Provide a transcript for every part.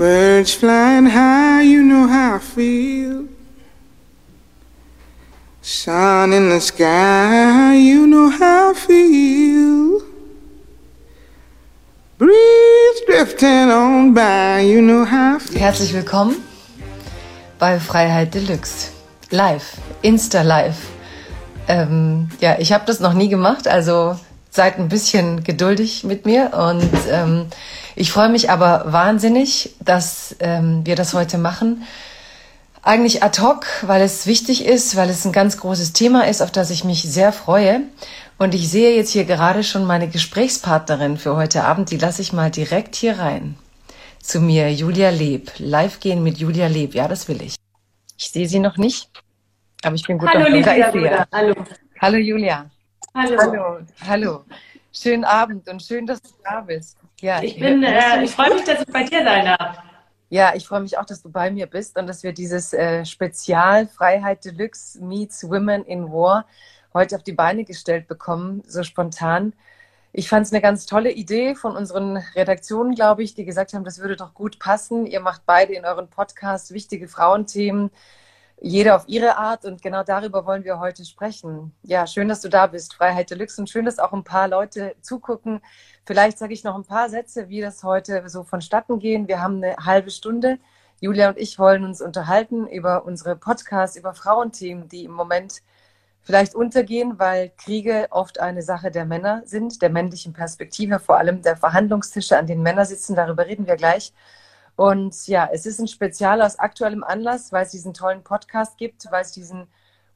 Birds flying high, you know how I feel. Sun in the sky, you know how I feel. Breeze drifting on by, you know how I feel. Herzlich willkommen bei Freiheit Deluxe. Live, Insta Live. Ähm, ja, ich habe das noch nie gemacht, also seid ein bisschen geduldig mit mir und ähm, ich freue mich aber wahnsinnig, dass ähm, wir das heute machen. Eigentlich ad hoc, weil es wichtig ist, weil es ein ganz großes Thema ist, auf das ich mich sehr freue. Und ich sehe jetzt hier gerade schon meine Gesprächspartnerin für heute Abend. Die lasse ich mal direkt hier rein. Zu mir, Julia Leb. Live gehen mit Julia Leb. Ja, das will ich. Ich sehe sie noch nicht, aber ich bin gut Hallo, sie ja. Hallo. Hallo, Julia. Hallo. Hallo. Hallo. Schönen Abend und schön, dass du da bist. Ja, Ich bin, äh, ich freue mich, dass ich bei dir sein darf. Ja, ich freue mich auch, dass du bei mir bist und dass wir dieses äh, Spezial Freiheit Deluxe meets Women in War heute auf die Beine gestellt bekommen, so spontan. Ich fand es eine ganz tolle Idee von unseren Redaktionen, glaube ich, die gesagt haben, das würde doch gut passen. Ihr macht beide in euren Podcasts wichtige Frauenthemen, jeder auf ihre Art und genau darüber wollen wir heute sprechen. Ja, schön, dass du da bist, Freiheit Deluxe und schön, dass auch ein paar Leute zugucken. Vielleicht sage ich noch ein paar Sätze, wie das heute so vonstatten gehen. Wir haben eine halbe Stunde. Julia und ich wollen uns unterhalten über unsere Podcasts, über Frauenthemen, die im Moment vielleicht untergehen, weil Kriege oft eine Sache der Männer sind, der männlichen Perspektive, vor allem der Verhandlungstische, an denen Männer sitzen. Darüber reden wir gleich. Und ja, es ist ein Spezial aus aktuellem Anlass, weil es diesen tollen Podcast gibt, weil es diesen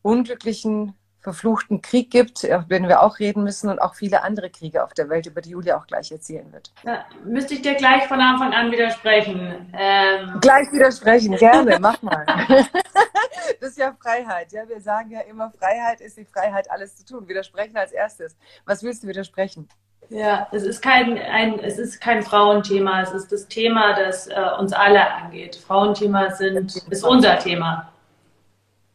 unglücklichen, verfluchten Krieg gibt, über den wir auch reden müssen und auch viele andere Kriege auf der Welt, über die Julia auch gleich erzählen wird. Da müsste ich dir gleich von Anfang an widersprechen. Ähm, Gleich widersprechen, gerne, mach mal. Das ist ja Freiheit. Ja, wir sagen ja immer, Freiheit ist die Freiheit, alles zu tun. Widersprechen als erstes. Was willst du widersprechen? Ja, es ist kein, ein, es ist kein Frauenthema, es ist das Thema, das äh, uns alle angeht. Frauenthema sind, ist unser Thema.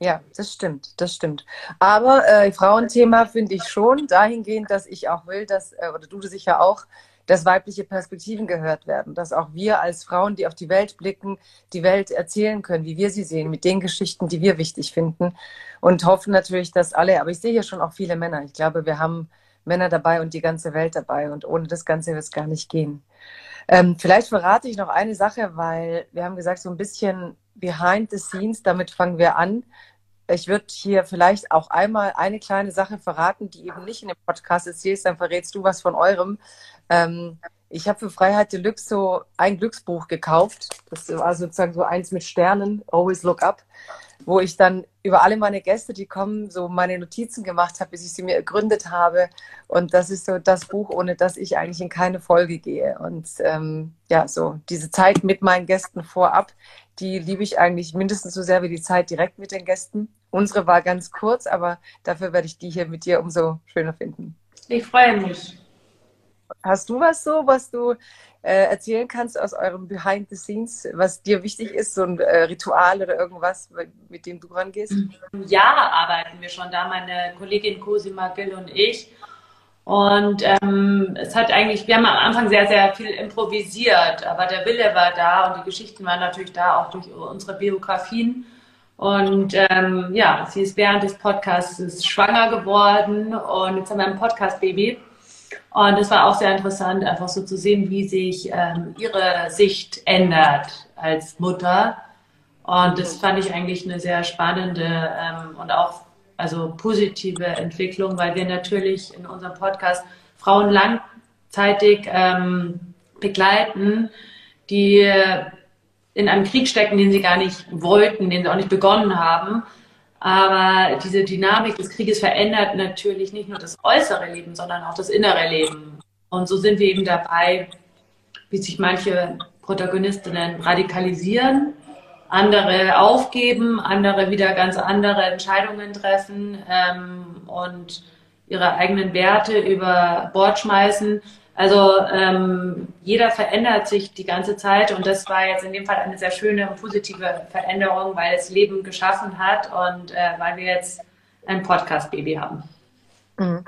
Ja, das stimmt, das stimmt. Aber äh, Frauenthema finde ich schon dahingehend, dass ich auch will, dass, äh, oder du sicher auch, dass weibliche Perspektiven gehört werden, dass auch wir als Frauen, die auf die Welt blicken, die Welt erzählen können, wie wir sie sehen, mit den Geschichten, die wir wichtig finden und hoffen natürlich, dass alle, aber ich sehe hier schon auch viele Männer. Ich glaube, wir haben Männer dabei und die ganze Welt dabei und ohne das Ganze wird es gar nicht gehen. Ähm, vielleicht verrate ich noch eine Sache, weil wir haben gesagt, so ein bisschen behind the scenes, damit fangen wir an. Ich würde hier vielleicht auch einmal eine kleine Sache verraten, die eben nicht in dem Podcast erzählst, dann verrätst du was von eurem. Ähm, ich habe für Freiheit Deluxe so ein Glücksbuch gekauft. Das war sozusagen so eins mit Sternen, Always Look Up, wo ich dann über alle meine Gäste, die kommen, so meine Notizen gemacht habe, bis ich sie mir ergründet habe. Und das ist so das Buch, ohne das ich eigentlich in keine Folge gehe. Und ähm, ja, so diese Zeit mit meinen Gästen vorab, die liebe ich eigentlich mindestens so sehr wie die Zeit direkt mit den Gästen. Unsere war ganz kurz, aber dafür werde ich die hier mit dir umso schöner finden. Ich freue mich. Hast du was so, was du äh, erzählen kannst aus eurem Behind the Scenes, was dir wichtig ist, so ein äh, Ritual oder irgendwas, mit dem du rangehst? Jahr arbeiten wir schon da, meine Kollegin Cosima Gill und ich. Und ähm, es hat eigentlich, wir haben am Anfang sehr, sehr viel improvisiert, aber der Wille war da und die Geschichten waren natürlich da, auch durch unsere Biografien. Und ähm, ja, sie ist während des Podcasts schwanger geworden und jetzt haben wir ein Podcast-Baby. Und es war auch sehr interessant, einfach so zu sehen, wie sich ähm, ihre Sicht ändert als Mutter. Und das fand ich eigentlich eine sehr spannende ähm, und auch also positive Entwicklung, weil wir natürlich in unserem Podcast Frauen langzeitig ähm, begleiten, die in einem Krieg stecken, den sie gar nicht wollten, den sie auch nicht begonnen haben. Aber diese Dynamik des Krieges verändert natürlich nicht nur das äußere Leben, sondern auch das innere Leben. Und so sind wir eben dabei, wie sich manche Protagonistinnen radikalisieren, andere aufgeben, andere wieder ganz andere Entscheidungen treffen ähm, und ihre eigenen Werte über Bord schmeißen. Also ähm, jeder verändert sich die ganze Zeit und das war jetzt in dem Fall eine sehr schöne und positive Veränderung, weil es Leben geschaffen hat und äh, weil wir jetzt ein Podcast-Baby haben. Mhm.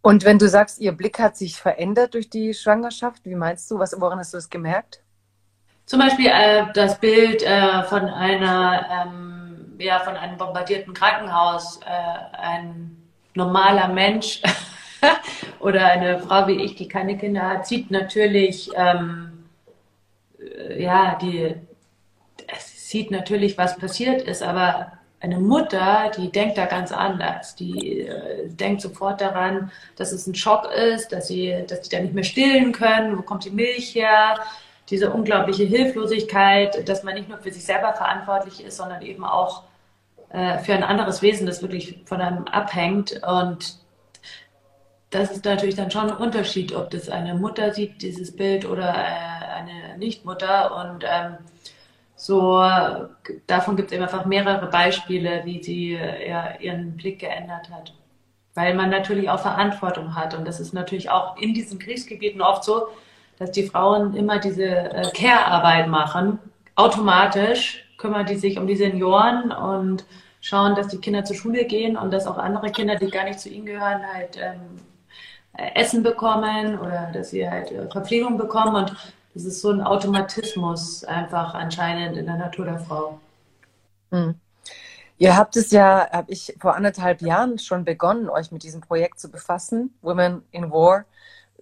Und wenn du sagst, ihr Blick hat sich verändert durch die Schwangerschaft, wie meinst du? Was, woran hast du das gemerkt? Zum Beispiel äh, das Bild äh, von einer, ähm, ja, von einem bombardierten Krankenhaus, äh, ein normaler Mensch oder eine Frau wie ich, die keine Kinder hat, sieht natürlich, ähm, äh, ja, die, sieht natürlich, was passiert ist, aber eine Mutter, die denkt da ganz anders. Die äh, denkt sofort daran, dass es ein Schock ist, dass sie, dass die da nicht mehr stillen können. Wo kommt die Milch her? diese unglaubliche Hilflosigkeit, dass man nicht nur für sich selber verantwortlich ist, sondern eben auch äh, für ein anderes Wesen, das wirklich von einem abhängt. Und das ist natürlich dann schon ein Unterschied, ob das eine Mutter sieht, dieses Bild, oder äh, eine Nichtmutter. Und ähm, so davon gibt es eben einfach mehrere Beispiele, wie sie äh, ihren Blick geändert hat. Weil man natürlich auch Verantwortung hat. Und das ist natürlich auch in diesen Kriegsgebieten oft so, dass die Frauen immer diese äh, Care-Arbeit machen. Automatisch kümmern die sich um die Senioren und schauen, dass die Kinder zur Schule gehen und dass auch andere Kinder, die gar nicht zu ihnen gehören, halt ähm, äh, Essen bekommen oder dass sie halt äh, Verpflegung bekommen. Und das ist so ein Automatismus einfach anscheinend in der Natur der Frau. Hm. Ihr habt es ja, habe ich vor anderthalb Jahren schon begonnen, euch mit diesem Projekt zu befassen, Women in War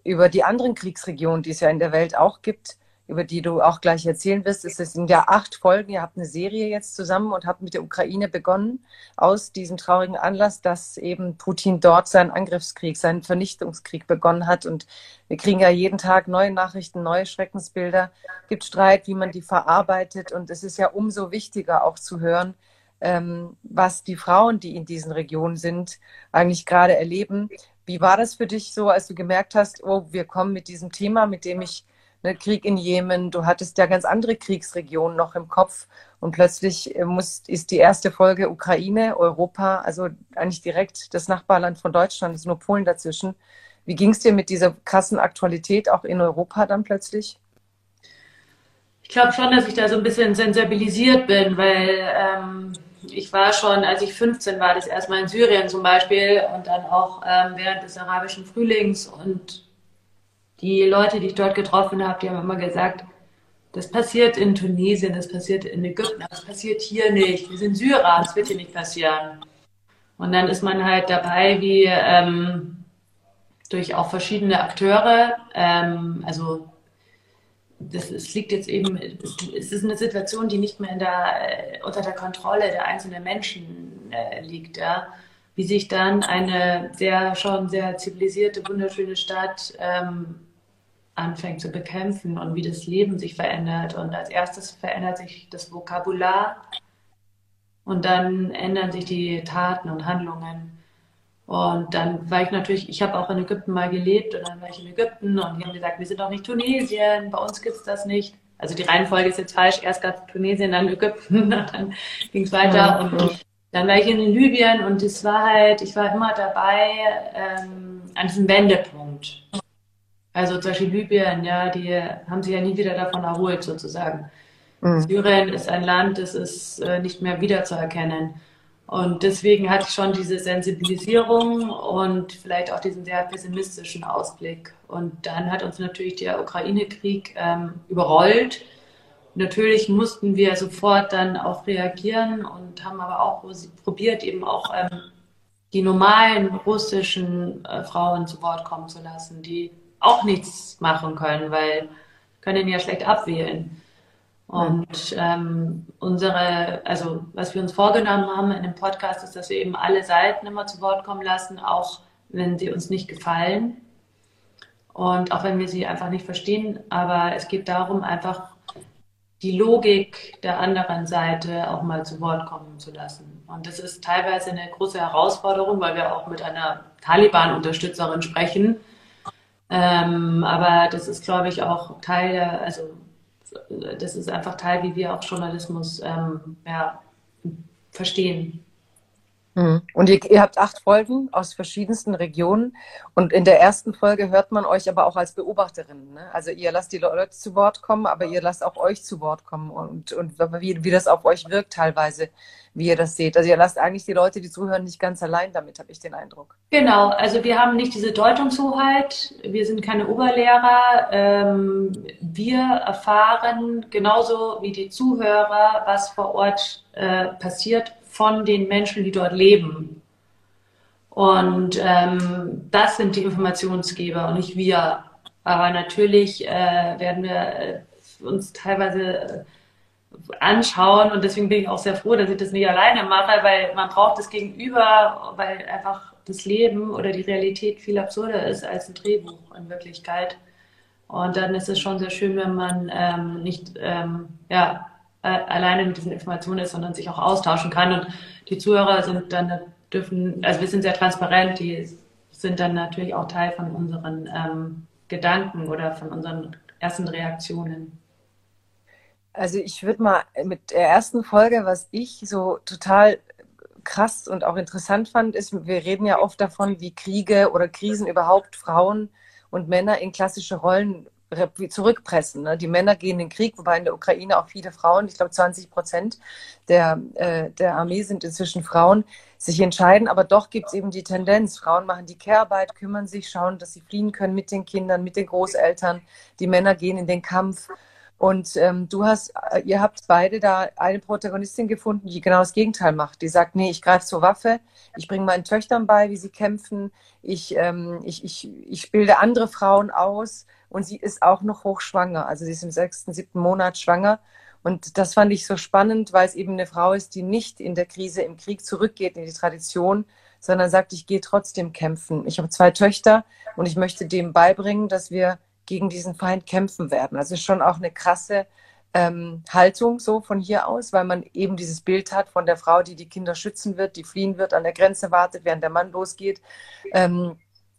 über die anderen Kriegsregionen, die es ja in der Welt auch gibt, über die du auch gleich erzählen wirst. Es sind ja acht Folgen. Ihr habt eine Serie jetzt zusammen und habt mit der Ukraine begonnen, aus diesem traurigen Anlass, dass eben Putin dort seinen Angriffskrieg, seinen Vernichtungskrieg begonnen hat. Und wir kriegen ja jeden Tag neue Nachrichten, neue Schreckensbilder. Es gibt Streit, wie man die verarbeitet. Und es ist ja umso wichtiger auch zu hören, ähm, was die Frauen, die in diesen Regionen sind, eigentlich gerade erleben, wie war das für dich so, als du gemerkt hast, oh, wir kommen mit diesem Thema, mit dem ich ne, Krieg in Jemen, du hattest ja ganz andere Kriegsregionen noch im Kopf und plötzlich äh, muss, ist die erste Folge Ukraine, Europa, also eigentlich direkt das Nachbarland von Deutschland, ist nur Polen dazwischen. Wie ging es dir mit dieser krassen Aktualität auch in Europa dann plötzlich? Ich glaube schon, dass ich da so ein bisschen sensibilisiert bin, weil ähm, ich war schon, als ich 15 war, das erstmal in Syrien zum Beispiel und dann auch ähm, während des arabischen Frühlings und die Leute, die ich dort getroffen habe, die haben immer gesagt, das passiert in Tunesien, das passiert in Ägypten, das passiert hier nicht. Wir sind Syrer, das wird hier nicht passieren. Und dann ist man halt dabei, wie ähm, durch auch verschiedene Akteure, ähm, also das, es liegt jetzt eben, es ist eine Situation, die nicht mehr der, äh, unter der Kontrolle der einzelnen Menschen äh, liegt, ja. Wie sich dann eine sehr, schon sehr zivilisierte, wunderschöne Stadt ähm, anfängt zu bekämpfen und wie das Leben sich verändert. Und als erstes verändert sich das Vokabular und dann ändern sich die Taten und Handlungen. Und dann war ich natürlich, ich habe auch in Ägypten mal gelebt und dann war ich in Ägypten und die haben gesagt, wir sind doch nicht Tunesien, bei uns gibt es das nicht. Also die Reihenfolge ist jetzt falsch, erst gab Tunesien, dann Ägypten, dann ging es weiter ja. und dann war ich in Libyen und es war halt, ich war immer dabei ähm, an diesem Wendepunkt. Also zum Beispiel Libyen, ja, die haben sich ja nie wieder davon erholt sozusagen. Mhm. Syrien ist ein Land, das ist äh, nicht mehr wiederzuerkennen. Und deswegen hatte ich schon diese Sensibilisierung und vielleicht auch diesen sehr pessimistischen Ausblick. Und dann hat uns natürlich der Ukraine-Krieg ähm, überrollt. Natürlich mussten wir sofort dann auch reagieren und haben aber auch probiert, eben auch ähm, die normalen russischen äh, Frauen zu Wort kommen zu lassen, die auch nichts machen können, weil können ja schlecht abwählen. Und ähm, unsere, also was wir uns vorgenommen haben in dem Podcast, ist, dass wir eben alle Seiten immer zu Wort kommen lassen, auch wenn sie uns nicht gefallen und auch wenn wir sie einfach nicht verstehen. Aber es geht darum, einfach die Logik der anderen Seite auch mal zu Wort kommen zu lassen. Und das ist teilweise eine große Herausforderung, weil wir auch mit einer Taliban-Unterstützerin sprechen. Ähm, aber das ist, glaube ich, auch Teil also das ist einfach Teil, wie wir auch Journalismus ähm, ja, verstehen. Mhm. Und ihr, ihr, habt acht Folgen aus verschiedensten Regionen. Und in der ersten Folge hört man euch aber auch als Beobachterin. Ne? Also ihr lasst die Leute zu Wort kommen, aber ihr lasst auch euch zu Wort kommen und, und wie, wie das auf euch wirkt teilweise, wie ihr das seht. Also ihr lasst eigentlich die Leute, die zuhören, nicht ganz allein damit, habe ich den Eindruck. Genau, also wir haben nicht diese Deutungshoheit, wir sind keine Oberlehrer. Ähm, wir erfahren genauso wie die Zuhörer, was vor Ort äh, passiert von den Menschen, die dort leben. Und ähm, das sind die Informationsgeber und nicht wir. Aber natürlich äh, werden wir äh, uns teilweise äh, anschauen und deswegen bin ich auch sehr froh, dass ich das nicht alleine mache, weil man braucht das Gegenüber, weil einfach das Leben oder die Realität viel absurder ist als ein Drehbuch in Wirklichkeit. Und dann ist es schon sehr schön, wenn man ähm, nicht ähm, ja, äh, alleine mit diesen Informationen ist, sondern sich auch austauschen kann. Und die Zuhörer sind dann dürfen, also wir sind sehr transparent, die sind dann natürlich auch Teil von unseren ähm, Gedanken oder von unseren ersten Reaktionen. Also ich würde mal mit der ersten Folge, was ich so total krass und auch interessant fand, ist, wir reden ja oft davon, wie Kriege oder Krisen überhaupt Frauen und Männer in klassische Rollen zurückpressen. Ne? Die Männer gehen in den Krieg, wobei in der Ukraine auch viele Frauen, ich glaube 20 Prozent der, äh, der Armee sind inzwischen Frauen, sich entscheiden. Aber doch gibt es eben die Tendenz, Frauen machen die Kehrarbeit, kümmern sich, schauen, dass sie fliehen können mit den Kindern, mit den Großeltern. Die Männer gehen in den Kampf. Und ähm, du hast, äh, ihr habt beide da eine Protagonistin gefunden, die genau das Gegenteil macht. Die sagt, nee, ich greife zur Waffe, ich bringe meinen Töchtern bei, wie sie kämpfen, ich, ähm, ich, ich, ich bilde andere Frauen aus und sie ist auch noch hochschwanger. Also sie ist im sechsten, siebten Monat schwanger. Und das fand ich so spannend, weil es eben eine Frau ist, die nicht in der Krise im Krieg zurückgeht in die Tradition, sondern sagt, ich gehe trotzdem kämpfen. Ich habe zwei Töchter und ich möchte dem beibringen, dass wir gegen diesen Feind kämpfen werden. Also schon auch eine krasse ähm, Haltung so von hier aus, weil man eben dieses Bild hat von der Frau, die die Kinder schützen wird, die fliehen wird, an der Grenze wartet, während der Mann losgeht. Ähm,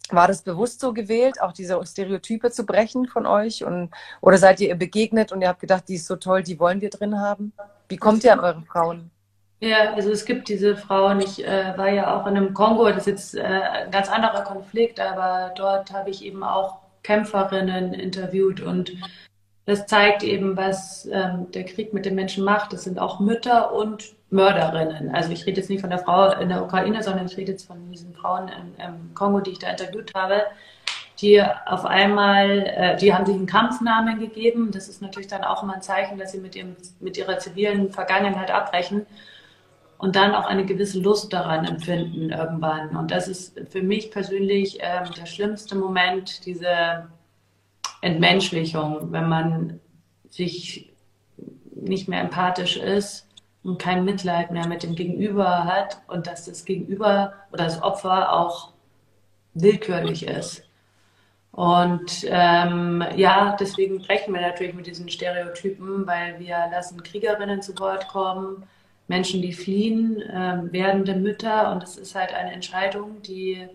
war das bewusst so gewählt, auch diese Stereotype zu brechen von euch? Und, oder seid ihr ihr begegnet und ihr habt gedacht, die ist so toll, die wollen wir drin haben? Wie kommt ihr an eure Frauen? Ja, also es gibt diese Frauen. Ich äh, war ja auch in einem Kongo, das ist jetzt äh, ein ganz anderer Konflikt, aber dort habe ich eben auch Kämpferinnen interviewt und das zeigt eben, was ähm, der Krieg mit den Menschen macht. Das sind auch Mütter und Mörderinnen. Also ich rede jetzt nicht von der Frau in der Ukraine, sondern ich rede jetzt von diesen Frauen im, im Kongo, die ich da interviewt habe, die auf einmal, äh, die haben sich einen Kampfnamen gegeben. Das ist natürlich dann auch immer ein Zeichen, dass sie mit, ihrem, mit ihrer zivilen Vergangenheit abbrechen und dann auch eine gewisse Lust daran empfinden irgendwann. Und das ist für mich persönlich äh, der schlimmste Moment, diese Entmenschlichung, wenn man sich nicht mehr empathisch ist und kein Mitleid mehr mit dem Gegenüber hat und dass das Gegenüber oder das Opfer auch willkürlich ist. Und ähm, ja, deswegen brechen wir natürlich mit diesen Stereotypen, weil wir lassen Kriegerinnen zu Wort kommen, Menschen, die fliehen, ähm, werdende Mütter und es ist halt eine Entscheidung, die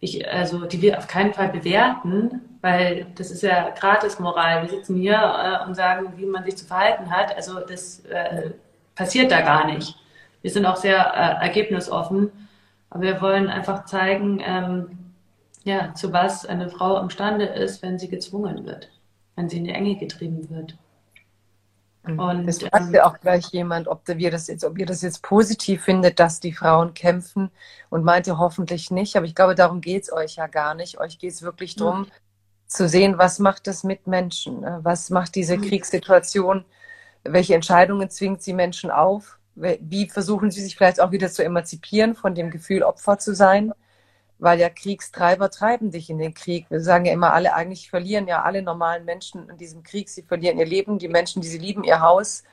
ich, also die wir auf keinen Fall bewerten, weil das ist ja Gratismoral. Wir sitzen hier äh, und sagen, wie man sich zu verhalten hat. Also das äh, passiert da gar nicht. Wir sind auch sehr äh, ergebnisoffen, aber wir wollen einfach zeigen, ähm, ja, zu was eine Frau imstande ist, wenn sie gezwungen wird, wenn sie in die Enge getrieben wird. Mhm. Und das fragte ähm, auch gleich jemand, ob wir das jetzt, ob ihr das jetzt positiv findet, dass die Frauen kämpfen und meinte hoffentlich nicht. Aber ich glaube, darum geht es euch ja gar nicht. Euch geht es wirklich darum, mhm. zu sehen, was macht das mit Menschen? Ne? Was macht diese mhm. Kriegssituation? Welche Entscheidungen zwingt sie Menschen auf? Wie versuchen sie sich vielleicht auch wieder zu emanzipieren von dem Gefühl, Opfer zu sein? Weil ja Kriegstreiber treiben dich in den Krieg. Wir sagen ja immer, alle eigentlich verlieren ja alle normalen Menschen in diesem Krieg. Sie verlieren ihr Leben, die Menschen, die sie lieben, ihr Haus.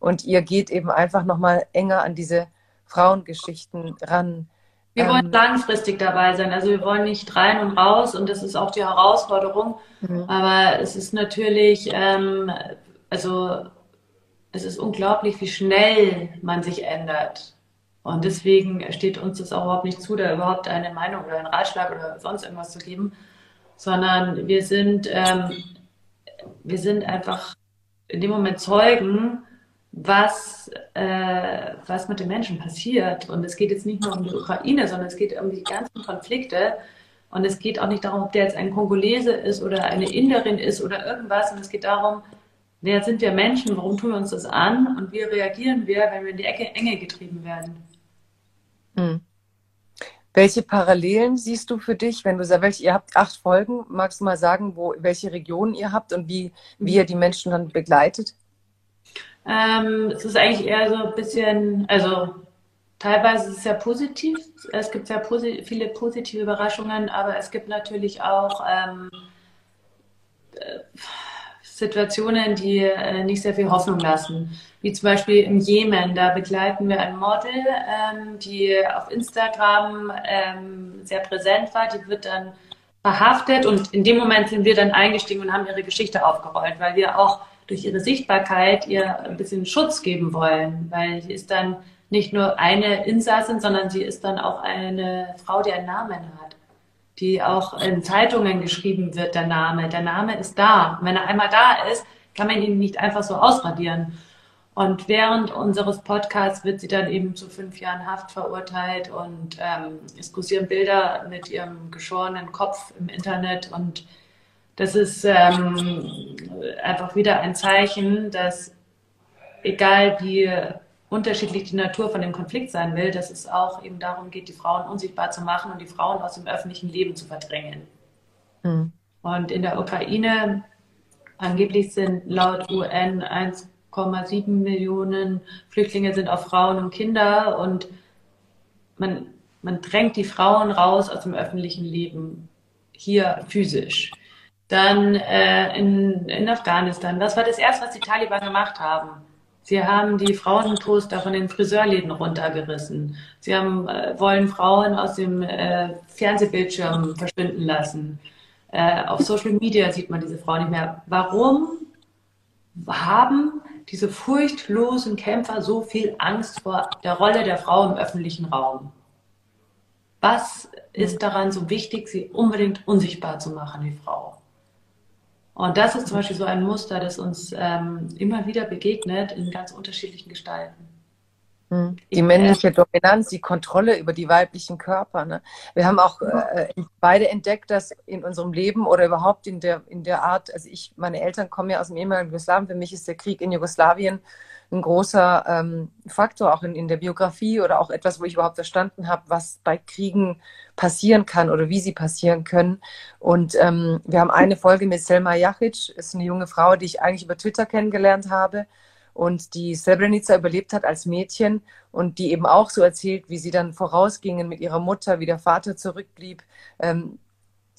Und ihr geht eben einfach nochmal enger an diese Frauengeschichten ran. Wir wollen ähm, langfristig dabei sein. Also wir wollen nicht rein und raus und das ist auch die Herausforderung. Mhm. Aber es ist natürlich, ähm, also es ist unglaublich, wie schnell man sich ändert. Und deswegen steht uns das auch überhaupt nicht zu, da überhaupt eine Meinung oder einen Ratschlag oder sonst irgendwas zu geben, sondern wir sind, ähm, wir sind einfach in dem Moment Zeugen was, äh, was mit den Menschen passiert. Und es geht jetzt nicht nur um die Ukraine, sondern es geht um die ganzen Konflikte. Und es geht auch nicht darum, ob der jetzt ein Kongolese ist oder eine Inderin ist oder irgendwas. Und es geht darum, wer sind wir Menschen, warum tun wir uns das an und wie reagieren wir, wenn wir in die Ecke, Enge getrieben werden. Hm. Welche Parallelen siehst du für dich, wenn du sagst, ihr habt acht Folgen, magst du mal sagen, wo, welche Regionen ihr habt und wie, wie ihr die Menschen dann begleitet? Ähm, es ist eigentlich eher so ein bisschen, also teilweise ist es sehr positiv. Es gibt sehr posi viele positive Überraschungen, aber es gibt natürlich auch ähm, äh, Situationen, die äh, nicht sehr viel Hoffnung lassen. Wie zum Beispiel im Jemen, da begleiten wir ein Model, ähm, die auf Instagram ähm, sehr präsent war. Die wird dann verhaftet und in dem Moment sind wir dann eingestiegen und haben ihre Geschichte aufgerollt, weil wir auch durch ihre Sichtbarkeit ihr ein bisschen Schutz geben wollen, weil sie ist dann nicht nur eine Insassin, sondern sie ist dann auch eine Frau, die einen Namen hat, die auch in Zeitungen geschrieben wird, der Name. Der Name ist da. Und wenn er einmal da ist, kann man ihn nicht einfach so ausradieren. Und während unseres Podcasts wird sie dann eben zu fünf Jahren Haft verurteilt und ähm, es kursieren Bilder mit ihrem geschorenen Kopf im Internet und das ist ähm, einfach wieder ein Zeichen, dass egal wie unterschiedlich die Natur von dem Konflikt sein will, dass es auch eben darum geht, die Frauen unsichtbar zu machen und die Frauen aus dem öffentlichen Leben zu verdrängen. Mhm. Und in der Ukraine angeblich sind laut UN 1,7 Millionen Flüchtlinge sind auch Frauen und Kinder und man, man drängt die Frauen raus aus dem öffentlichen Leben, hier physisch. Dann äh, in, in Afghanistan. Was war das erste, was die Taliban gemacht haben? Sie haben die Frauenposter von den Friseurläden runtergerissen. Sie haben, äh, wollen Frauen aus dem äh, Fernsehbildschirm verschwinden lassen. Äh, auf Social Media sieht man diese Frauen nicht mehr. Warum haben diese furchtlosen Kämpfer so viel Angst vor der Rolle der Frau im öffentlichen Raum? Was ist daran so wichtig, sie unbedingt unsichtbar zu machen, die Frau? Und das ist zum Beispiel so ein Muster, das uns ähm, immer wieder begegnet in ganz unterschiedlichen Gestalten. Hm. Die männliche Dominanz, die Kontrolle über die weiblichen Körper. Ne? Wir haben auch äh, beide entdeckt, dass in unserem Leben oder überhaupt in der, in der Art, also ich, meine Eltern kommen ja aus dem ehemaligen Jugoslawien, für mich ist der Krieg in Jugoslawien ein großer ähm, Faktor, auch in, in der Biografie oder auch etwas, wo ich überhaupt verstanden habe, was bei Kriegen passieren kann oder wie sie passieren können. Und ähm, wir haben eine Folge mit Selma Jachic, ist eine junge Frau, die ich eigentlich über Twitter kennengelernt habe und die Srebrenica überlebt hat als Mädchen und die eben auch so erzählt, wie sie dann vorausgingen mit ihrer Mutter, wie der Vater zurückblieb. Ähm,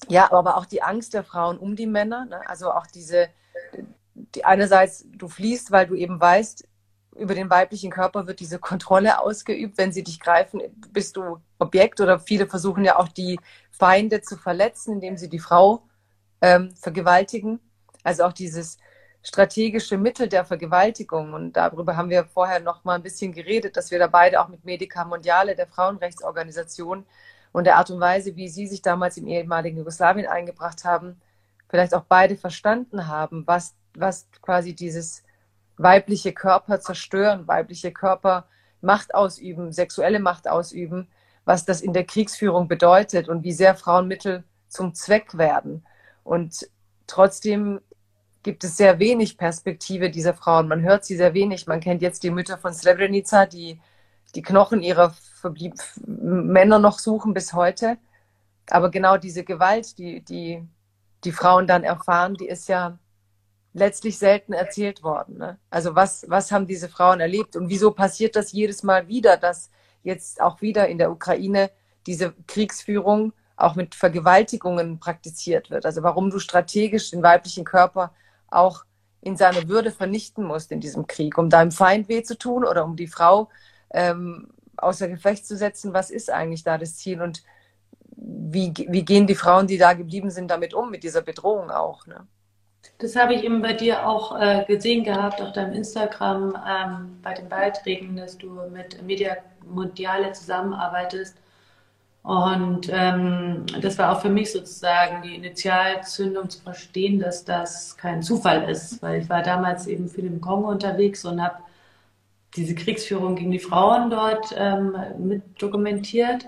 ja, aber auch die Angst der Frauen um die Männer, ne? also auch diese, die einerseits du fliehst, weil du eben weißt, über den weiblichen Körper wird diese Kontrolle ausgeübt. Wenn sie dich greifen, bist du Objekt oder viele versuchen ja auch die Feinde zu verletzen, indem sie die Frau ähm, vergewaltigen. Also auch dieses strategische Mittel der Vergewaltigung. Und darüber haben wir vorher noch mal ein bisschen geredet, dass wir da beide auch mit Medica Mondiale, der Frauenrechtsorganisation und der Art und Weise, wie sie sich damals im ehemaligen Jugoslawien eingebracht haben, vielleicht auch beide verstanden haben, was, was quasi dieses weibliche Körper zerstören, weibliche Körper Macht ausüben, sexuelle Macht ausüben, was das in der Kriegsführung bedeutet und wie sehr Frauenmittel zum Zweck werden. Und trotzdem gibt es sehr wenig Perspektive dieser Frauen. Man hört sie sehr wenig. Man kennt jetzt die Mütter von Srebrenica, die die Knochen ihrer verblieb Männer noch suchen bis heute. Aber genau diese Gewalt, die, die die Frauen dann erfahren, die ist ja letztlich selten erzählt worden. Ne? Also was, was haben diese Frauen erlebt und wieso passiert das jedes Mal wieder, dass jetzt auch wieder in der Ukraine diese Kriegsführung auch mit Vergewaltigungen praktiziert wird? Also warum du strategisch den weiblichen Körper auch in seiner Würde vernichten musst in diesem Krieg, um deinem Feind weh zu tun oder um die Frau ähm, außer Gefecht zu setzen. Was ist eigentlich da das Ziel und wie, wie gehen die Frauen, die da geblieben sind, damit um, mit dieser Bedrohung auch? Ne? Das habe ich eben bei dir auch äh, gesehen gehabt, auf deinem Instagram, ähm, bei den Beiträgen, dass du mit Media Mondiale zusammenarbeitest. Und ähm, das war auch für mich sozusagen die Initialzündung zu verstehen, dass das kein Zufall ist, weil ich war damals eben viel im Kongo unterwegs und habe diese Kriegsführung gegen die Frauen dort ähm, mit dokumentiert.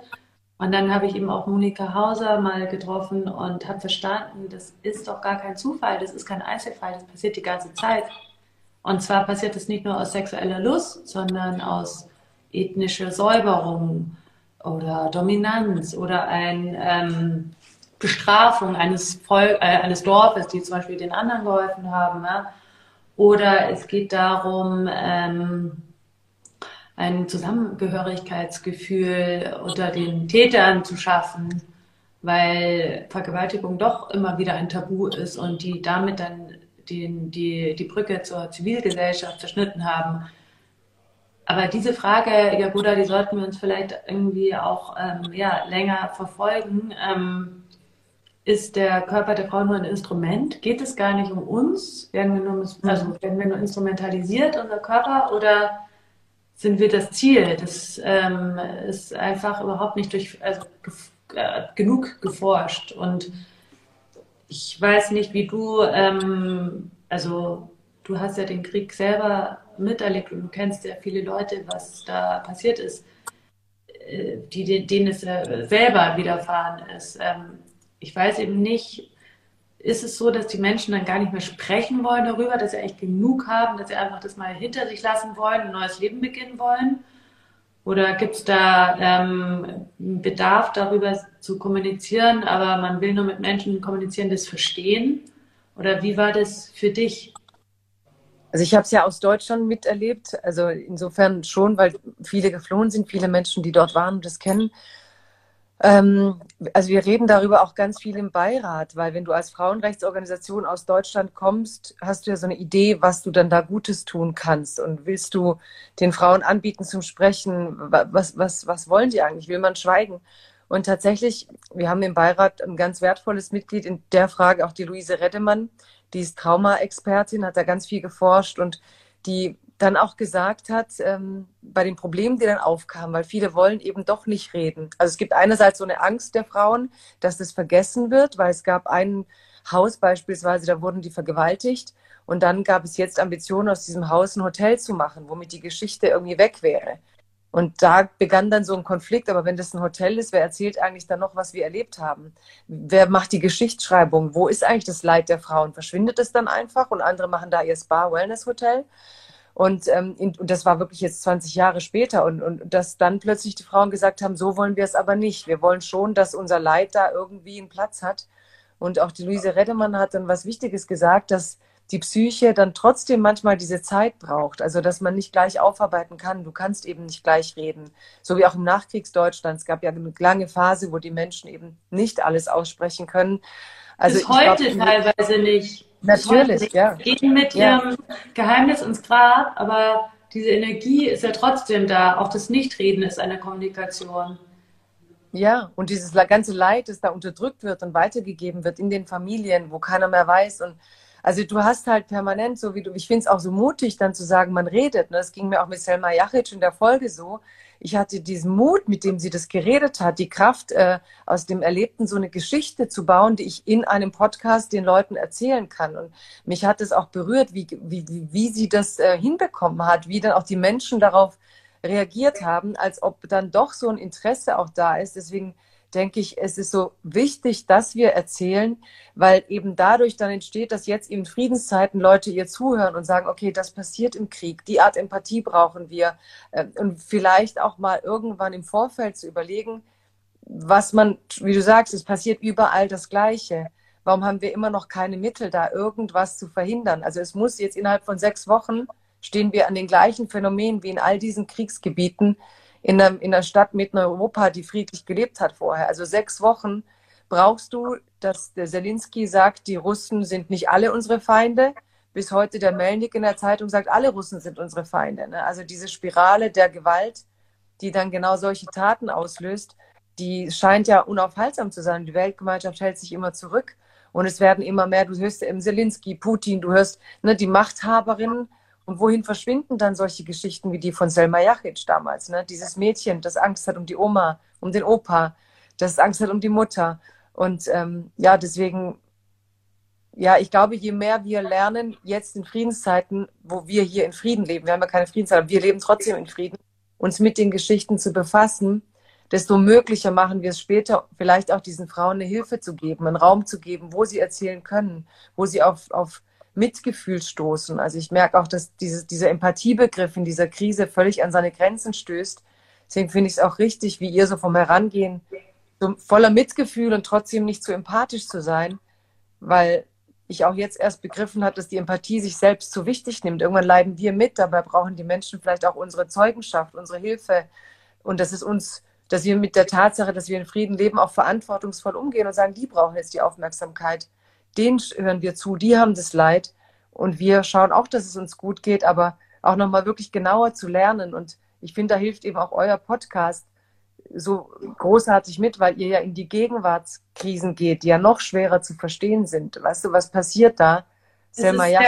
Und dann habe ich eben auch Monika Hauser mal getroffen und habe verstanden, das ist doch gar kein Zufall, das ist kein Einzelfall, das passiert die ganze Zeit. Und zwar passiert es nicht nur aus sexueller Lust, sondern aus ethnischer Säuberung oder Dominanz oder ein ähm, Bestrafung eines, Volk, äh, eines Dorfes, die zum Beispiel den anderen geholfen haben. Ja? Oder es geht darum, ähm, ein Zusammengehörigkeitsgefühl unter den Tätern zu schaffen, weil Vergewaltigung doch immer wieder ein Tabu ist und die damit dann den, die, die Brücke zur Zivilgesellschaft zerschnitten haben. Aber diese Frage, Jagoda, die sollten wir uns vielleicht irgendwie auch ähm, ja, länger verfolgen. Ähm, ist der Körper der Frau nur ein Instrument? Geht es gar nicht um uns? Werden wir nur, also werden wir nur instrumentalisiert, unser Körper, oder sind wir das Ziel? Das ähm, ist einfach überhaupt nicht durch, also äh, genug geforscht. Und ich weiß nicht, wie du, ähm, also du hast ja den Krieg selber miterlebt und du kennst ja viele Leute, was da passiert ist, äh, die, denen es selber widerfahren ist. Ähm, ich weiß eben nicht, ist es so, dass die Menschen dann gar nicht mehr sprechen wollen darüber, dass sie eigentlich genug haben, dass sie einfach das mal hinter sich lassen wollen, ein neues Leben beginnen wollen? Oder gibt es da ähm, Bedarf darüber zu kommunizieren, aber man will nur mit Menschen kommunizieren, das verstehen? Oder wie war das für dich? Also ich habe es ja aus Deutschland miterlebt, also insofern schon, weil viele geflohen sind, viele Menschen, die dort waren und das kennen. Ähm, also wir reden darüber auch ganz viel im Beirat, weil wenn du als Frauenrechtsorganisation aus Deutschland kommst, hast du ja so eine Idee, was du dann da Gutes tun kannst und willst du den Frauen anbieten zum Sprechen, was, was, was wollen die eigentlich? Will man schweigen? Und tatsächlich, wir haben im Beirat ein ganz wertvolles Mitglied in der Frage, auch die Luise Reddemann, die ist Trauma-Expertin, hat da ganz viel geforscht und die dann auch gesagt hat, ähm, bei den Problemen, die dann aufkamen, weil viele wollen eben doch nicht reden. Also es gibt einerseits so eine Angst der Frauen, dass das vergessen wird, weil es gab ein Haus beispielsweise, da wurden die vergewaltigt und dann gab es jetzt Ambitionen, aus diesem Haus ein Hotel zu machen, womit die Geschichte irgendwie weg wäre. Und da begann dann so ein Konflikt, aber wenn das ein Hotel ist, wer erzählt eigentlich dann noch, was wir erlebt haben? Wer macht die Geschichtsschreibung? Wo ist eigentlich das Leid der Frauen? Verschwindet es dann einfach und andere machen da ihr Spa-Wellness-Hotel? Und, ähm, und das war wirklich jetzt 20 Jahre später. Und, und dass dann plötzlich die Frauen gesagt haben, so wollen wir es aber nicht. Wir wollen schon, dass unser Leid da irgendwie einen Platz hat. Und auch die Luise Reddemann hat dann was Wichtiges gesagt, dass die Psyche dann trotzdem manchmal diese Zeit braucht. Also dass man nicht gleich aufarbeiten kann. Du kannst eben nicht gleich reden. So wie auch im Nachkriegsdeutschland. Es gab ja eine lange Phase, wo die Menschen eben nicht alles aussprechen können. Also Bis heute glaub, teilweise nicht. Natürlich, ja. Gehen mit ja. ihrem Geheimnis ins Grab, aber diese Energie ist ja trotzdem da. Auch das Nichtreden ist eine Kommunikation. Ja, und dieses ganze Leid, das da unterdrückt wird und weitergegeben wird in den Familien, wo keiner mehr weiß. Und also du hast halt permanent so wie du, ich finde es auch so mutig, dann zu sagen, man redet. Ne? Das ging mir auch mit Selma Jachic in der Folge so ich hatte diesen Mut, mit dem sie das geredet hat, die Kraft, äh, aus dem Erlebten so eine Geschichte zu bauen, die ich in einem Podcast den Leuten erzählen kann. Und mich hat es auch berührt, wie, wie, wie sie das äh, hinbekommen hat, wie dann auch die Menschen darauf reagiert haben, als ob dann doch so ein Interesse auch da ist. Deswegen denke ich, es ist so wichtig, dass wir erzählen, weil eben dadurch dann entsteht, dass jetzt in Friedenszeiten Leute ihr zuhören und sagen, okay, das passiert im Krieg, die Art Empathie brauchen wir ähm, und vielleicht auch mal irgendwann im Vorfeld zu überlegen, was man, wie du sagst, es passiert überall das Gleiche. Warum haben wir immer noch keine Mittel, da irgendwas zu verhindern? Also es muss jetzt innerhalb von sechs Wochen stehen wir an den gleichen Phänomenen wie in all diesen Kriegsgebieten in einer, in einer Stadt mitten in Europa, die friedlich gelebt hat vorher. Also sechs Wochen brauchst du, dass der Zelensky sagt, die Russen sind nicht alle unsere Feinde. Bis heute der Melnik in der Zeitung sagt, alle Russen sind unsere Feinde. Ne? Also diese Spirale der Gewalt, die dann genau solche Taten auslöst, die scheint ja unaufhaltsam zu sein. Die Weltgemeinschaft hält sich immer zurück und es werden immer mehr, du hörst eben Zelensky, Putin, du hörst ne, die Machthaberinnen und wohin verschwinden dann solche Geschichten wie die von Selma Jachic damals? Ne? Dieses Mädchen, das Angst hat um die Oma, um den Opa, das Angst hat um die Mutter. Und ähm, ja, deswegen ja, ich glaube, je mehr wir lernen, jetzt in Friedenszeiten, wo wir hier in Frieden leben, wir haben ja keine Friedenszeit, aber wir leben trotzdem in Frieden, uns mit den Geschichten zu befassen, desto möglicher machen wir es später, vielleicht auch diesen Frauen eine Hilfe zu geben, einen Raum zu geben, wo sie erzählen können, wo sie auf, auf Mitgefühl stoßen. Also ich merke auch, dass diese, dieser Empathiebegriff in dieser Krise völlig an seine Grenzen stößt. Deswegen finde ich es auch richtig, wie ihr so vom Herangehen, so voller Mitgefühl und trotzdem nicht zu empathisch zu sein, weil ich auch jetzt erst begriffen habe, dass die Empathie sich selbst zu wichtig nimmt. Irgendwann leiden wir mit, dabei brauchen die Menschen vielleicht auch unsere Zeugenschaft, unsere Hilfe und dass es uns, dass wir mit der Tatsache, dass wir in Frieden leben, auch verantwortungsvoll umgehen und sagen, die brauchen jetzt die Aufmerksamkeit denen hören wir zu, die haben das Leid und wir schauen auch, dass es uns gut geht, aber auch nochmal wirklich genauer zu lernen. Und ich finde, da hilft eben auch euer Podcast so großartig mit, weil ihr ja in die Gegenwartskrisen geht, die ja noch schwerer zu verstehen sind. Weißt du, was passiert da? Selma, ja.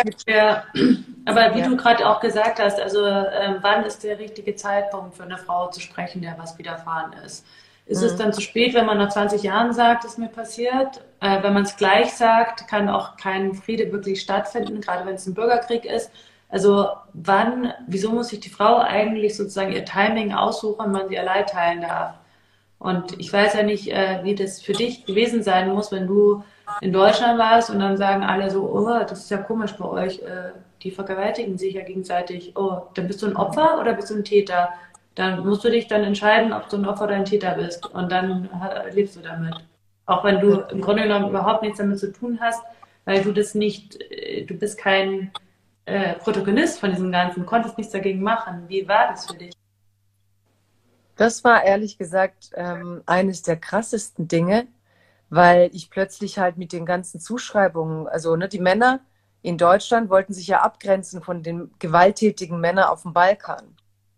Aber wie ja. du gerade auch gesagt hast, also ähm, wann ist der richtige Zeitpunkt für eine Frau zu sprechen, der was widerfahren ist? Ist mhm. es dann zu spät, wenn man nach 20 Jahren sagt, es mir passiert? Äh, wenn man es gleich sagt, kann auch kein Friede wirklich stattfinden, gerade wenn es ein Bürgerkrieg ist. Also wann, wieso muss sich die Frau eigentlich sozusagen ihr Timing aussuchen, wann sie allein teilen darf? Und ich weiß ja nicht, äh, wie das für dich gewesen sein muss, wenn du in Deutschland warst und dann sagen alle so, oh, das ist ja komisch bei euch, äh, die vergewaltigen sich ja gegenseitig. Oh, dann bist du ein Opfer oder bist du ein Täter? dann musst du dich dann entscheiden, ob du ein Opfer oder ein Täter bist. Und dann lebst du damit. Auch wenn du im Grunde genommen überhaupt nichts damit zu tun hast, weil du das nicht, äh, du bist kein äh, Protagonist von diesem Ganzen, konntest nichts dagegen machen. Wie war das für dich? Das war ehrlich gesagt ähm, eines der krassesten Dinge, weil ich plötzlich halt mit den ganzen Zuschreibungen, also ne, die Männer in Deutschland wollten sich ja abgrenzen von den gewalttätigen Männern auf dem Balkan.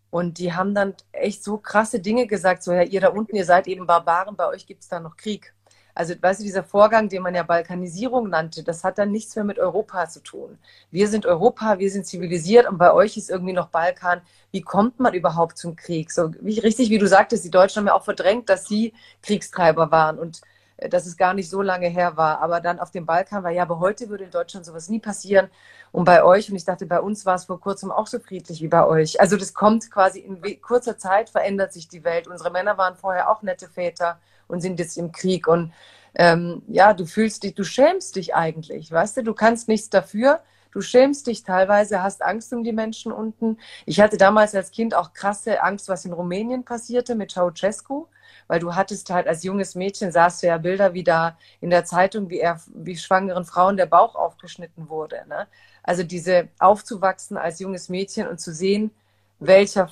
Und die haben dann echt so krasse Dinge gesagt, so, ja, ihr da unten, ihr seid eben Barbaren, bei euch gibt es da noch Krieg. Also, weißt du, dieser Vorgang, den man ja Balkanisierung nannte, das hat dann nichts mehr mit Europa zu tun. Wir sind Europa, wir sind zivilisiert und bei euch ist irgendwie noch Balkan. Wie kommt man überhaupt zum Krieg? So, wie, richtig, wie du sagtest, die Deutschen haben ja auch verdrängt, dass sie Kriegstreiber waren. Und äh, dass es gar nicht so lange her war. Aber dann auf dem Balkan war, ja, aber heute würde in Deutschland sowas nie passieren. Und bei euch, und ich dachte, bei uns war es vor kurzem auch so friedlich wie bei euch. Also das kommt quasi in kurzer Zeit, verändert sich die Welt. Unsere Männer waren vorher auch nette Väter und sind jetzt im Krieg. Und ähm, ja, du fühlst dich, du schämst dich eigentlich, weißt du, du kannst nichts dafür. Du schämst dich teilweise, hast Angst um die Menschen unten. Ich hatte damals als Kind auch krasse Angst, was in Rumänien passierte mit Ceausescu weil du hattest halt als junges Mädchen, sahst du ja Bilder wie da in der Zeitung, wie er, wie schwangeren Frauen der Bauch aufgeschnitten wurde. Ne? Also diese aufzuwachsen als junges Mädchen und zu sehen, welcher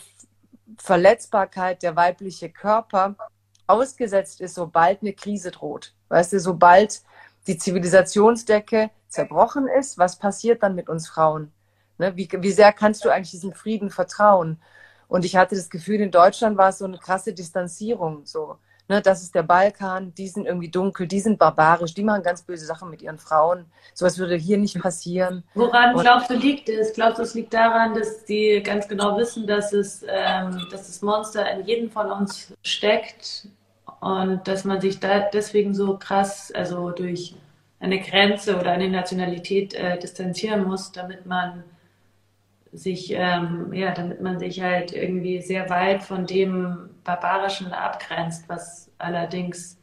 Verletzbarkeit der weibliche Körper ausgesetzt ist, sobald eine Krise droht. Weißt du, sobald die Zivilisationsdecke zerbrochen ist, was passiert dann mit uns Frauen? Ne? Wie, wie sehr kannst du eigentlich diesem Frieden vertrauen? Und ich hatte das Gefühl, in Deutschland war es so eine krasse Distanzierung. So, ne, das ist der Balkan, die sind irgendwie dunkel, die sind barbarisch, die machen ganz böse Sachen mit ihren Frauen. Sowas würde hier nicht passieren. Woran glaubst du, liegt es? Glaubst du, es liegt daran, dass die ganz genau wissen, dass, es, ähm, dass das Monster in jedem von uns steckt und dass man sich da deswegen so krass, also durch eine Grenze oder eine Nationalität äh, distanzieren muss, damit man sich, ähm, ja, damit man sich halt irgendwie sehr weit von dem Barbarischen abgrenzt, was allerdings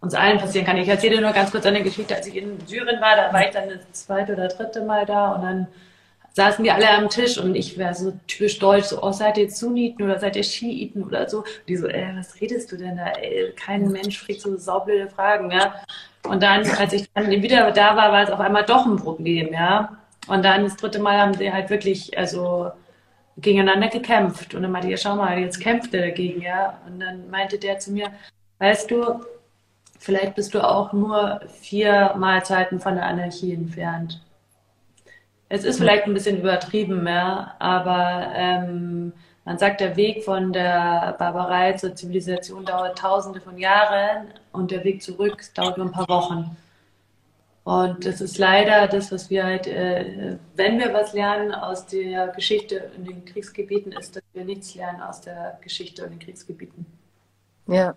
uns allen passieren kann. Ich erzähle nur ganz kurz eine Geschichte, als ich in Syrien war, da war ich dann das zweite oder dritte Mal da und dann saßen wir alle am Tisch und ich wäre so typisch deutsch, so, oh, seid ihr Sunniten oder seid ihr Schiiten oder so. Und die so, ey, was redest du denn da? Ey, kein Mensch fragt so saublöde Fragen, ja. Und dann, als ich dann wieder da war, war es auf einmal doch ein Problem, ja. Und dann das dritte Mal haben sie halt wirklich, also gegeneinander gekämpft. Und dann meinte ich, schau mal, jetzt kämpft er dagegen, ja. Und dann meinte der zu mir, weißt du, vielleicht bist du auch nur vier Mahlzeiten von der Anarchie entfernt. Es ist vielleicht ein bisschen übertrieben, ja, aber ähm, man sagt, der Weg von der Barbarei zur Zivilisation dauert tausende von Jahren und der Weg zurück dauert nur ein paar Wochen. Und das ist leider das, was wir halt, äh, wenn wir was lernen aus der Geschichte in den Kriegsgebieten, ist, dass wir nichts lernen aus der Geschichte in den Kriegsgebieten. Ja,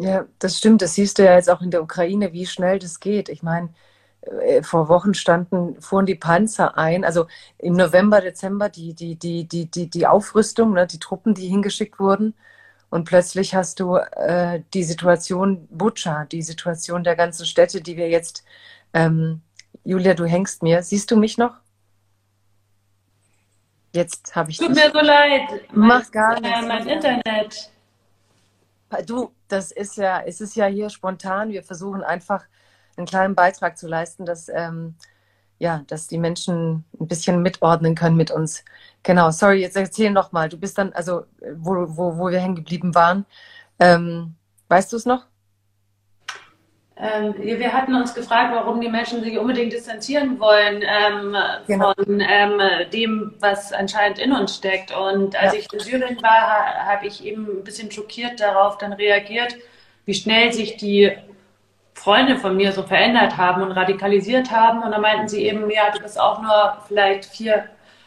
ja, das stimmt. Das siehst du ja jetzt auch in der Ukraine, wie schnell das geht. Ich meine, äh, vor Wochen standen, fuhren die Panzer ein. Also im November, Dezember die, die, die, die, die, die Aufrüstung, ne, die Truppen, die hingeschickt wurden. Und plötzlich hast du äh, die Situation Butscha, die Situation der ganzen Städte, die wir jetzt, ähm, Julia, du hängst mir. Siehst du mich noch? Jetzt habe ich Tut mir so leid. Mach gar nichts. Äh, mein Internet. Du, das ist ja, es ist ja hier spontan. Wir versuchen einfach einen kleinen Beitrag zu leisten, dass, ähm, ja, dass die Menschen ein bisschen mitordnen können mit uns. Genau, sorry, jetzt erzähl noch mal. Du bist dann, also wo, wo, wo wir hängen geblieben waren. Ähm, weißt du es noch? Ähm, wir hatten uns gefragt, warum die Menschen sich unbedingt distanzieren wollen ähm, genau. von ähm, dem, was anscheinend in uns steckt. Und als ja. ich in Syrien war, habe ich eben ein bisschen schockiert darauf dann reagiert, wie schnell sich die Freunde von mir so verändert haben und radikalisiert haben. Und da meinten sie eben, ja, du bist auch nur vielleicht vier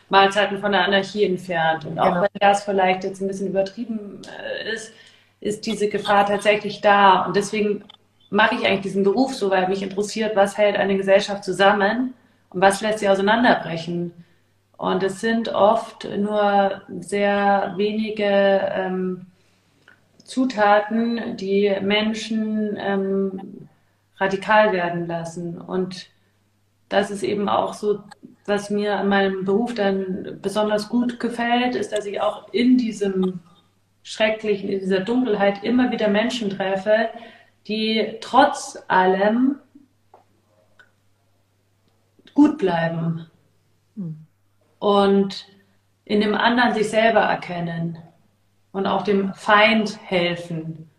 Mahlzeiten von der Anarchie entfernt. Und auch genau. wenn das vielleicht jetzt ein bisschen übertrieben äh, ist, ist diese Gefahr tatsächlich da. Und deswegen mache ich eigentlich diesen Beruf so, weil mich interessiert, was hält eine Gesellschaft zusammen und was lässt sie auseinanderbrechen. Und es sind oft nur sehr wenige ähm, Zutaten, die Menschen ähm, radikal werden lassen. Und das ist eben auch so, was mir an meinem Beruf dann besonders gut gefällt, ist, dass ich auch in diesem Schrecklichen, in dieser Dunkelheit immer wieder Menschen treffe, die trotz allem gut bleiben hm. und in dem anderen sich selber erkennen und auch dem Feind helfen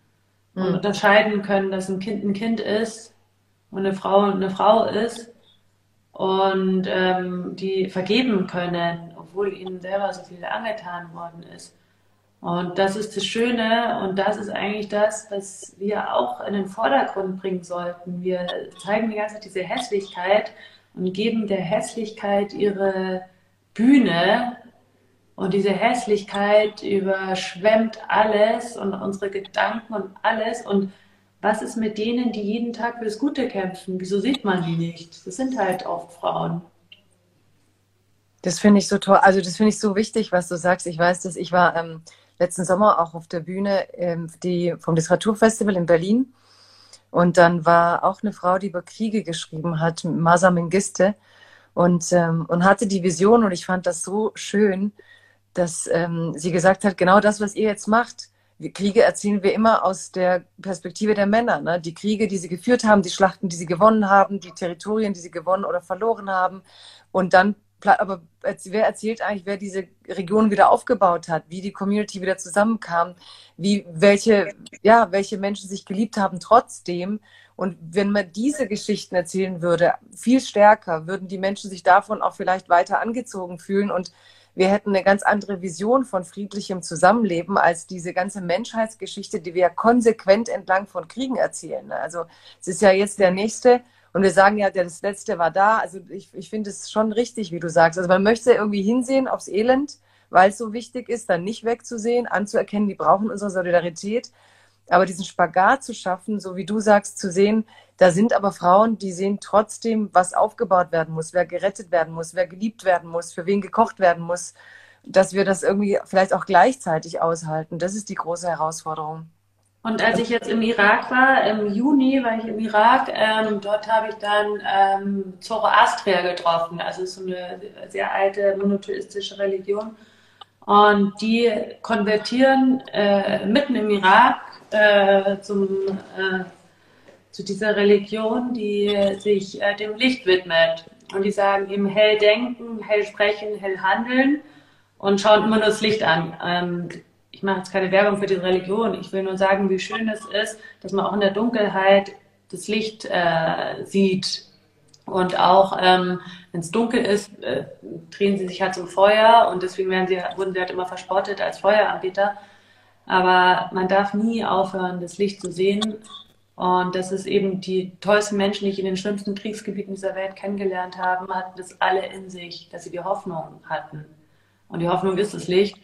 und hm. unterscheiden können, dass ein Kind ein Kind ist und eine Frau eine Frau ist und ähm, die vergeben können, obwohl ihnen selber so viel angetan worden ist. Und das ist das Schöne und das ist eigentlich das, was wir auch in den Vordergrund bringen sollten. Wir zeigen die ganze Zeit diese Hässlichkeit und geben der Hässlichkeit ihre Bühne. Und diese Hässlichkeit überschwemmt alles und unsere Gedanken und alles. Und was ist mit denen, die jeden Tag fürs Gute kämpfen? Wieso sieht man die nicht? Das sind halt oft Frauen. Das finde ich so toll. Also das finde ich so wichtig, was du sagst. Ich weiß, dass ich war ähm, letzten Sommer auch auf der Bühne ähm, die, vom Literaturfestival in Berlin. Und dann war auch eine Frau, die über Kriege geschrieben hat, Masa Mengiste, und, ähm, und hatte die Vision, und ich fand das so schön, dass ähm, sie gesagt hat, genau das, was ihr jetzt macht, Kriege erzählen wir immer aus der Perspektive der Männer. Ne? Die Kriege, die sie geführt haben, die Schlachten, die sie gewonnen haben, die Territorien, die sie gewonnen oder verloren haben. Und dann aber wer erzählt eigentlich, wer diese Region wieder aufgebaut hat, wie die Community wieder zusammenkam, wie welche, ja, welche Menschen sich geliebt haben trotzdem. Und wenn man diese Geschichten erzählen würde, viel stärker, würden die Menschen sich davon auch vielleicht weiter angezogen fühlen und wir hätten eine ganz andere Vision von friedlichem Zusammenleben als diese ganze Menschheitsgeschichte, die wir ja konsequent entlang von Kriegen erzählen. Also es ist ja jetzt der nächste und wir sagen ja, das letzte war da. Also ich, ich finde es schon richtig, wie du sagst. Also man möchte irgendwie hinsehen aufs Elend, weil es so wichtig ist, dann nicht wegzusehen, anzuerkennen, die brauchen unsere Solidarität. Aber diesen Spagat zu schaffen, so wie du sagst, zu sehen, da sind aber Frauen, die sehen trotzdem, was aufgebaut werden muss, wer gerettet werden muss, wer geliebt werden muss, für wen gekocht werden muss, dass wir das irgendwie vielleicht auch gleichzeitig aushalten. Das ist die große Herausforderung. Und als ich jetzt im Irak war, im Juni war ich im Irak, ähm, dort habe ich dann ähm, Zoroastrier getroffen. Also so eine sehr alte monotheistische Religion. Und die konvertieren äh, mitten im Irak äh, zum, äh, zu dieser Religion, die sich äh, dem Licht widmet. Und die sagen eben hell denken, hell sprechen, hell handeln und schauen immer nur das Licht an. Ähm, ich mache jetzt keine Werbung für diese Religion. Ich will nur sagen, wie schön es ist, dass man auch in der Dunkelheit das Licht äh, sieht. Und auch ähm, wenn es dunkel ist, äh, drehen sie sich halt zum Feuer und deswegen werden sie, wurden sie halt immer verspottet als Feueranbieter. Aber man darf nie aufhören, das Licht zu sehen. Und das ist eben die tollsten Menschen, die ich in den schlimmsten Kriegsgebieten dieser Welt kennengelernt habe, hatten das alle in sich, dass sie die Hoffnung hatten. Und die Hoffnung ist das Licht.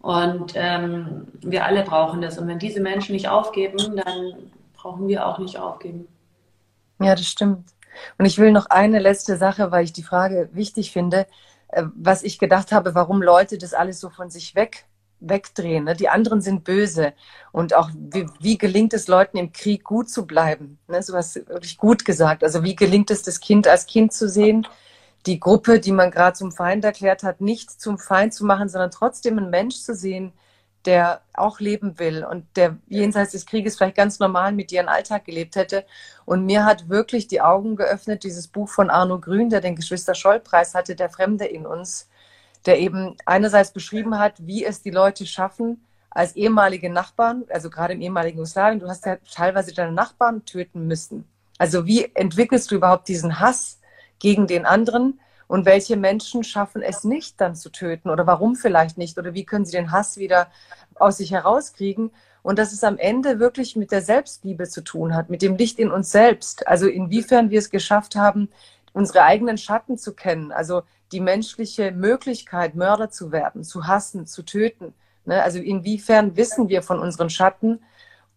Und ähm, wir alle brauchen das. Und wenn diese Menschen nicht aufgeben, dann brauchen wir auch nicht aufgeben. Ja, das stimmt. Und ich will noch eine letzte Sache, weil ich die Frage wichtig finde, äh, was ich gedacht habe, warum Leute das alles so von sich weg wegdrehen. Ne? Die anderen sind böse. Und auch wie, wie, gelingt es Leuten im Krieg gut zu bleiben? Ne? So was wirklich gut gesagt. Also wie gelingt es das Kind als Kind zu sehen, die Gruppe, die man gerade zum Feind erklärt hat, nicht zum Feind zu machen, sondern trotzdem einen Mensch zu sehen, der auch leben will und der jenseits des Krieges vielleicht ganz normal mit ihren Alltag gelebt hätte. Und mir hat wirklich die Augen geöffnet, dieses Buch von Arno Grün, der den Geschwister-Scholl-Preis hatte, Der Fremde in uns, der eben einerseits beschrieben hat, wie es die Leute schaffen, als ehemalige Nachbarn, also gerade im ehemaligen Jugoslawien, du hast ja teilweise deine Nachbarn töten müssen. Also wie entwickelst du überhaupt diesen Hass gegen den anderen? Und welche Menschen schaffen es nicht, dann zu töten? Oder warum vielleicht nicht? Oder wie können sie den Hass wieder aus sich herauskriegen? Und dass es am Ende wirklich mit der Selbstliebe zu tun hat, mit dem Licht in uns selbst. Also inwiefern wir es geschafft haben, unsere eigenen Schatten zu kennen. Also die menschliche Möglichkeit, Mörder zu werden, zu hassen, zu töten. Ne? Also inwiefern wissen wir von unseren Schatten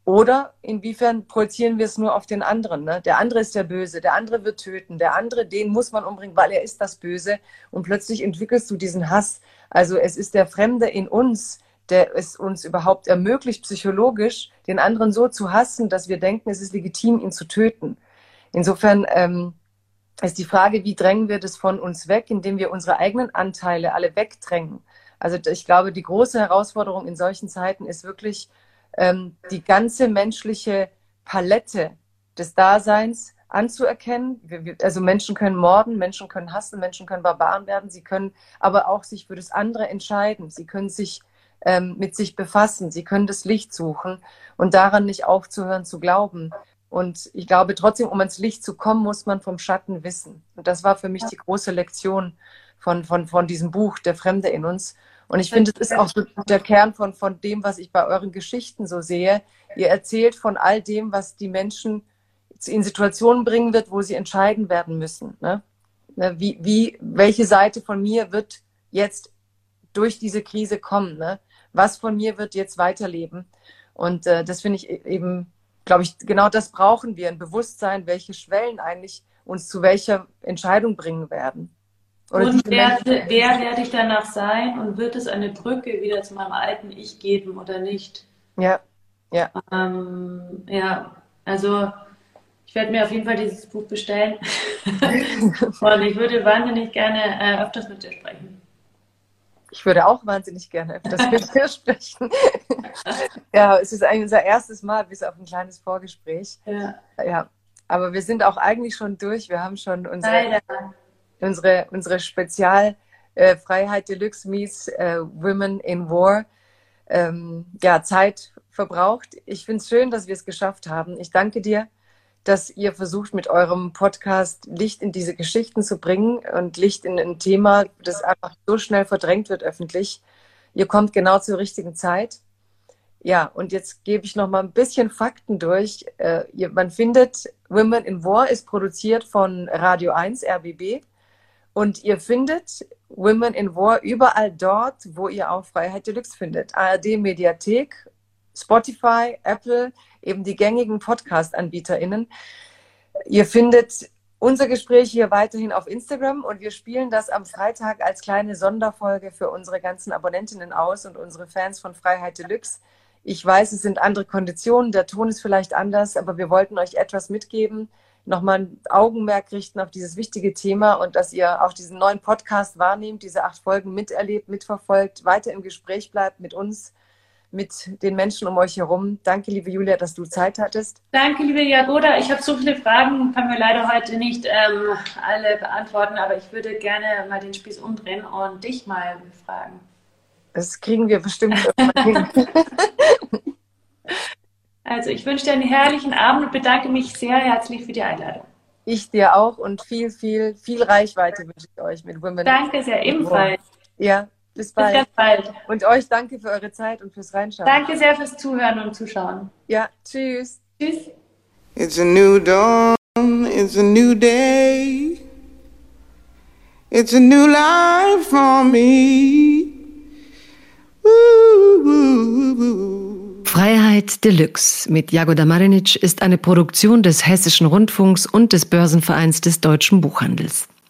oder inwiefern projizieren wir es nur auf den anderen? Ne? Der andere ist der Böse, der andere wird töten, der andere, den muss man umbringen, weil er ist das Böse. Und plötzlich entwickelst du diesen Hass. Also es ist der Fremde in uns, der es uns überhaupt ermöglicht, psychologisch den anderen so zu hassen, dass wir denken, es ist legitim, ihn zu töten. Insofern ähm, ist die Frage, wie drängen wir das von uns weg, indem wir unsere eigenen Anteile alle wegdrängen. Also ich glaube, die große Herausforderung in solchen Zeiten ist wirklich, ähm, die ganze menschliche Palette des Daseins anzuerkennen. Also Menschen können morden, Menschen können hassen, Menschen können Barbaren werden, sie können aber auch sich für das andere entscheiden. Sie können sich ähm, mit sich befassen, sie können das Licht suchen und daran nicht aufzuhören zu glauben. Und ich glaube trotzdem, um ans Licht zu kommen, muss man vom Schatten wissen. Und das war für mich die große Lektion von, von, von diesem Buch, Der Fremde in uns. Und ich finde, es ist auch so der Kern von, von dem, was ich bei euren Geschichten so sehe. Ihr erzählt von all dem, was die Menschen in Situationen bringen wird, wo sie entscheiden werden müssen. Ne? ne? Wie, wie, welche Seite von mir wird jetzt durch diese Krise kommen? Ne? Was von mir wird jetzt weiterleben? Und äh, das finde ich e-, eben, glaube ich, genau das brauchen wir, ein Bewusstsein, welche Schwellen eigentlich uns zu welcher Entscheidung bringen werden. Oder und wer, wer werde ich danach sein und wird es eine Brücke wieder zu meinem alten Ich geben oder nicht? Ja, ja. Ähm, ja, also ich werde mir auf jeden Fall dieses Buch bestellen. und ich würde wahnsinnig gerne äh, öfters mit dir sprechen. Ich würde auch wahnsinnig gerne öfters mit dir sprechen. ja, es ist eigentlich unser erstes Mal, bis auf ein kleines Vorgespräch. Ja. ja. Aber wir sind auch eigentlich schon durch. Wir haben schon unsere. Leider unsere, unsere Spezial äh, Deluxe meets äh, Women in War ähm, ja, Zeit verbraucht. Ich finde es schön, dass wir es geschafft haben. Ich danke dir, dass ihr versucht, mit eurem Podcast Licht in diese Geschichten zu bringen und Licht in ein Thema, das einfach so schnell verdrängt wird öffentlich. Ihr kommt genau zur richtigen Zeit. Ja, und jetzt gebe ich noch mal ein bisschen Fakten durch. Äh, man findet Women in War ist produziert von Radio 1 RBB und ihr findet Women in War überall dort, wo ihr auch Freiheit Deluxe findet. ARD Mediathek, Spotify, Apple, eben die gängigen Podcast-AnbieterInnen. Ihr findet unser Gespräch hier weiterhin auf Instagram und wir spielen das am Freitag als kleine Sonderfolge für unsere ganzen Abonnentinnen aus und unsere Fans von Freiheit Deluxe. Ich weiß, es sind andere Konditionen, der Ton ist vielleicht anders, aber wir wollten euch etwas mitgeben, nochmal ein Augenmerk richten auf dieses wichtige Thema und dass ihr auch diesen neuen Podcast wahrnehmt, diese acht Folgen miterlebt, mitverfolgt, weiter im Gespräch bleibt mit uns, mit den Menschen um euch herum. Danke, liebe Julia, dass du Zeit hattest. Danke, liebe Jagoda. Ich habe so viele Fragen, kann mir leider heute nicht ähm, alle beantworten, aber ich würde gerne mal den Spieß umdrehen und dich mal fragen. Das kriegen wir bestimmt. Also ich wünsche dir einen herrlichen Abend und bedanke mich sehr herzlich für die Einladung. Ich dir auch und viel, viel, viel Reichweite wünsche ich euch mit Women. Danke sehr, ebenfalls. Ja, bis bald. Bis ganz bald. Und euch danke für eure Zeit und fürs Reinschauen. Danke sehr fürs Zuhören und Zuschauen. Ja, tschüss. Tschüss. It's a new dawn, it's a new day. It's a new life for me. Ooh, ooh, ooh, Freiheit Deluxe mit Jagoda Marinic ist eine Produktion des Hessischen Rundfunks und des Börsenvereins des deutschen Buchhandels.